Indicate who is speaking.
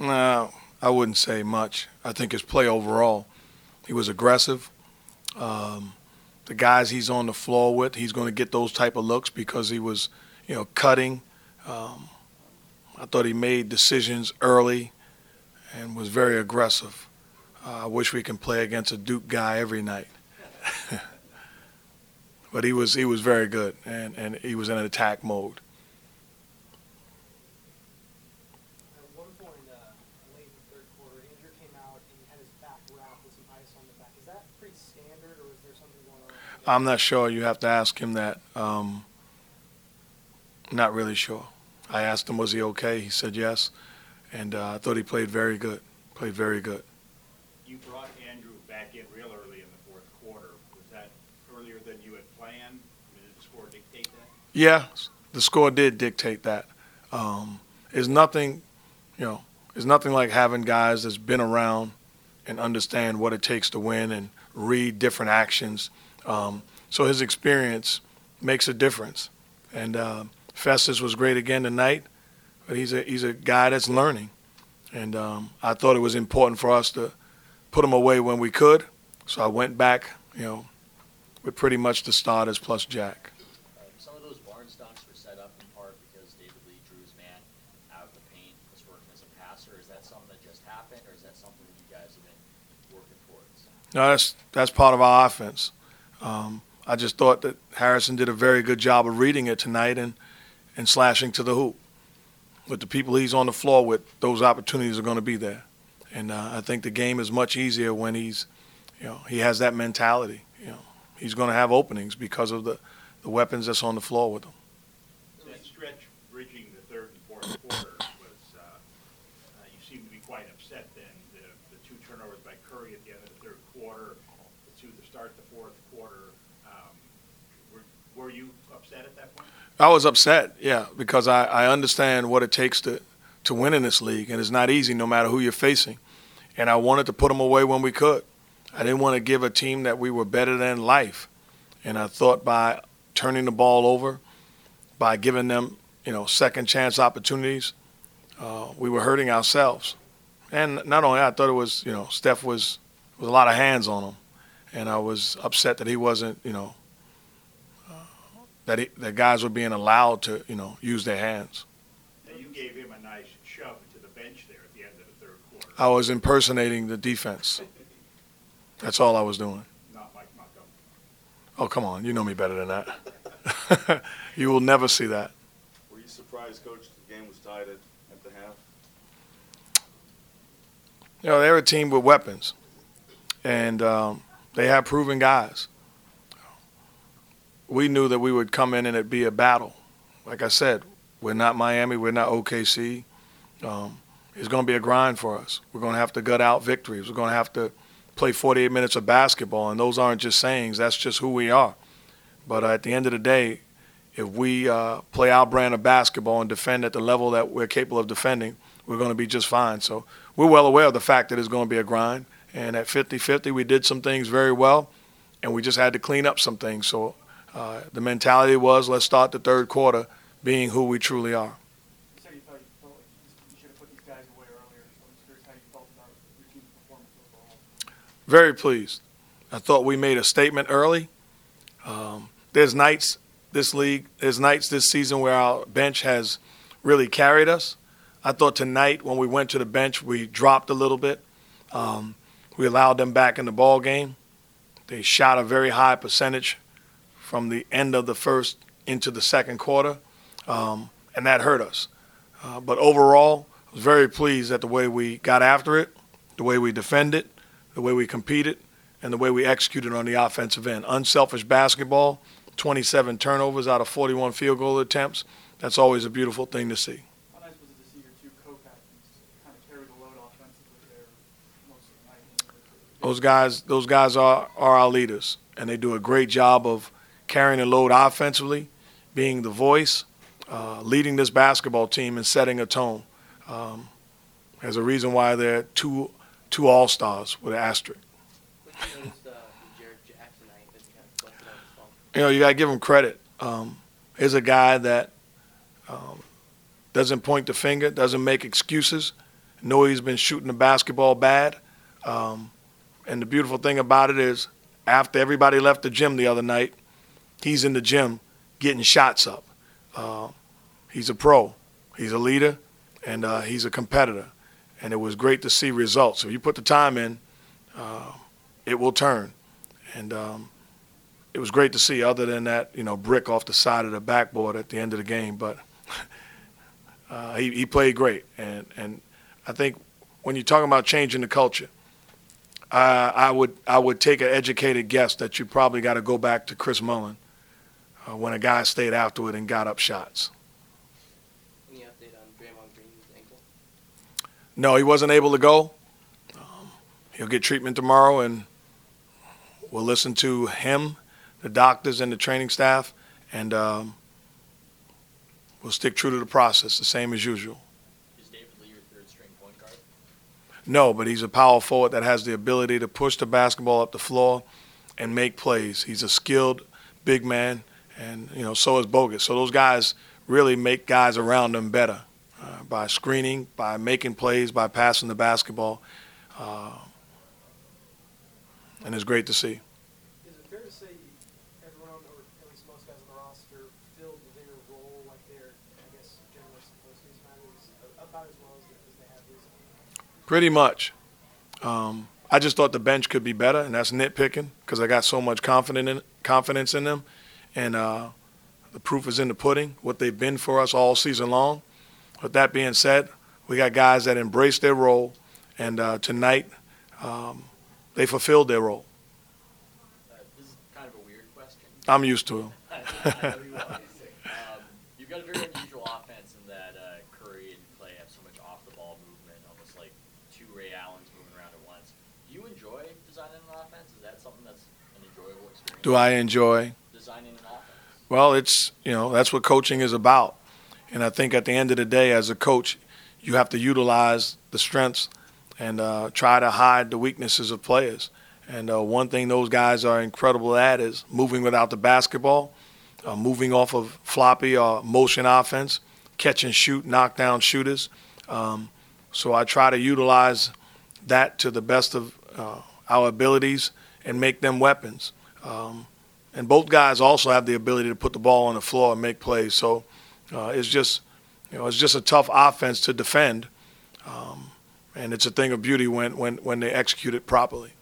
Speaker 1: No, I wouldn't say much. I think his play overall, he was aggressive. Um, the guys he's on the floor with, he's going to get those type of looks because he was, you know, cutting. Um, I thought he made decisions early and was very aggressive. Uh, I wish we can play against a Duke guy every night. but he was he was very good and, and he was in an attack mode.
Speaker 2: At one point, uh, late in the third quarter, Andrew came out and he had his back wrapped with some ice on the back. Is that pretty standard, or is there something going on?
Speaker 1: I'm not sure. You have to ask him that. Um, not really sure. I asked him, was he okay? He said yes, and uh, I thought he played very good. Played very good.
Speaker 3: You brought Andrew back in real early in the fourth quarter. Was that earlier than you had planned? I mean, did the score dictate that?
Speaker 1: Yeah, the score did dictate that. Um, it's nothing, you know, it's nothing like having guys that's been around and understand what it takes to win and read different actions. Um, so his experience makes a difference. And uh, Festus was great again tonight, but he's a he's a guy that's learning. And um, I thought it was important for us to put him away when we could. So I went back, you know, with pretty much the starters plus Jack.
Speaker 4: Some of those barn stomps were set up in part because David Lee drew his man out of the paint, working as a passer. Is that something that just happened, or is that something that you guys have been working towards?
Speaker 1: No, that's that's part of our offense. Um, I just thought that Harrison did a very good job of reading it tonight and and slashing to the hoop. With the people he's on the floor with, those opportunities are going to be there. And uh, I think the game is much easier when he's, you know, he has that mentality. You know, he's going to have openings because of the, the weapons that's on the floor with him.
Speaker 3: That stretch bridging the third and fourth quarter was, uh, uh, you seemed to be quite upset then. The, the two turnovers by Curry at the end of the third quarter, the two to start the fourth quarter. Um, were, were you upset at that point?
Speaker 1: I was upset, yeah, because I, I understand what it takes to, to win in this league, and it's not easy no matter who you're facing. And I wanted to put them away when we could. I didn't want to give a team that we were better than life. And I thought by turning the ball over, by giving them, you know, second chance opportunities, uh, we were hurting ourselves. And not only that, I thought it was, you know, Steph was was a lot of hands on him, and I was upset that he wasn't, you know, that, he, that guys were being allowed to, you know, use their hands.
Speaker 3: Now, you gave him a nice shove to the bench there at the end of the third quarter.
Speaker 1: I was impersonating the defense. That's all I was doing.
Speaker 3: Not Mike Montgomery.
Speaker 1: Oh, come on. You know me better than that. you will never see that.
Speaker 5: Were you surprised, Coach, the game was tied at, at the half?
Speaker 1: You know, they're a team with weapons, and um, they have proven guys. We knew that we would come in and it'd be a battle. Like I said, we're not Miami, we're not OKC. Um, it's going to be a grind for us. We're going to have to gut out victories. We're going to have to play 48 minutes of basketball, and those aren't just sayings. That's just who we are. But at the end of the day, if we uh, play our brand of basketball and defend at the level that we're capable of defending, we're going to be just fine. So we're well aware of the fact that it's going to be a grind. And at 50-50, we did some things very well, and we just had to clean up some things. So uh, the mentality was, let's start the third quarter being who we truly are.
Speaker 2: You said you thought you felt like you, just, you should have put these guys away earlier. So I'm just curious how you felt about your team's performance overall.
Speaker 1: Very pleased. I thought we made a statement early. Um, there's nights this league, there's nights this season where our bench has really carried us. I thought tonight when we went to the bench, we dropped a little bit. Um, we allowed them back in the ball game. They shot a very high percentage from the end of the first into the second quarter, um, and that hurt us. Uh, but overall, I was very pleased at the way we got after it, the way we defended, the way we competed, and the way we executed on the offensive end. Unselfish basketball, 27 turnovers out of 41 field goal attempts. That's always a beautiful thing to see.
Speaker 2: How nice was it to see your two co-captains kind of carry the load offensively there most of the night?
Speaker 1: Those guys, those guys are, are our leaders, and they do a great job of carrying the load offensively, being the voice, uh, leading this basketball team, and setting a tone. Um, a reason why they're two two all stars with an asterisk.
Speaker 6: You
Speaker 1: know, you got to give him credit. Um, here's a guy that um, doesn't point the finger, doesn't make excuses, know he's been shooting the basketball bad. Um, and the beautiful thing about it is, after everybody left the gym the other night, he's in the gym getting shots up. Uh, he's a pro, he's a leader, and uh, he's a competitor. And it was great to see results. If you put the time in, uh, it will turn. And um, it was great to see, other than that, you know, brick off the side of the backboard at the end of the game. But uh, he, he played great. And, and I think when you're talking about changing the culture, uh, I would I would take an educated guess that you probably got to go back to Chris Mullin uh, when a guy stayed afterward and got up shots.
Speaker 6: Any update on Draymond Green's ankle?
Speaker 1: No, he wasn't able to go. Um, he'll get treatment tomorrow, and we'll listen to him, the doctors, and the training staff, and um, we'll stick true to the process, the same as usual.
Speaker 4: Is David Lee your third string point guard?
Speaker 1: No, but he's a power forward that has the ability to push the basketball up the floor and make plays. He's a skilled big man, and you know so is Bogut. So those guys really make guys around them better uh, by screening, by making plays, by passing the basketball, uh, and it's great to see.
Speaker 2: Is it fair to say everyone, or at least most guys on the roster, filled their role like they're, I guess, generally supposed to, about as well as they have recently?
Speaker 1: Pretty much. Um, I just thought the bench could be better, and that's nitpicking because I got so much confidence in, confidence in them. And uh, the proof is in the pudding, what they've been for us all season long. With that being said, we got guys that embrace their role, and uh, tonight um, they fulfilled their role.
Speaker 4: Uh, this is kind of a weird question.
Speaker 1: I'm used to them.
Speaker 4: I know you are. Um, you've got a very unusual offense in that uh, Curry and Clay have so much off the ball movement, almost like two Ray Allens moving around at once. Do you enjoy designing an offense? Is that something that's an enjoyable experience?
Speaker 1: Do I enjoy?
Speaker 4: designing an offense?
Speaker 1: Well, it's you know that's what coaching is about, and I think at the end of the day, as a coach, you have to utilize the strengths and uh, try to hide the weaknesses of players. And uh, one thing those guys are incredible at is moving without the basketball, uh, moving off of floppy or motion offense, catch and shoot, knockdown shooters. Um, so I try to utilize that to the best of uh, our abilities and make them weapons. Um, and both guys also have the ability to put the ball on the floor and make plays. So uh, it's just, you know, it's just a tough offense to defend, um, and it's a thing of beauty when when when they execute it properly.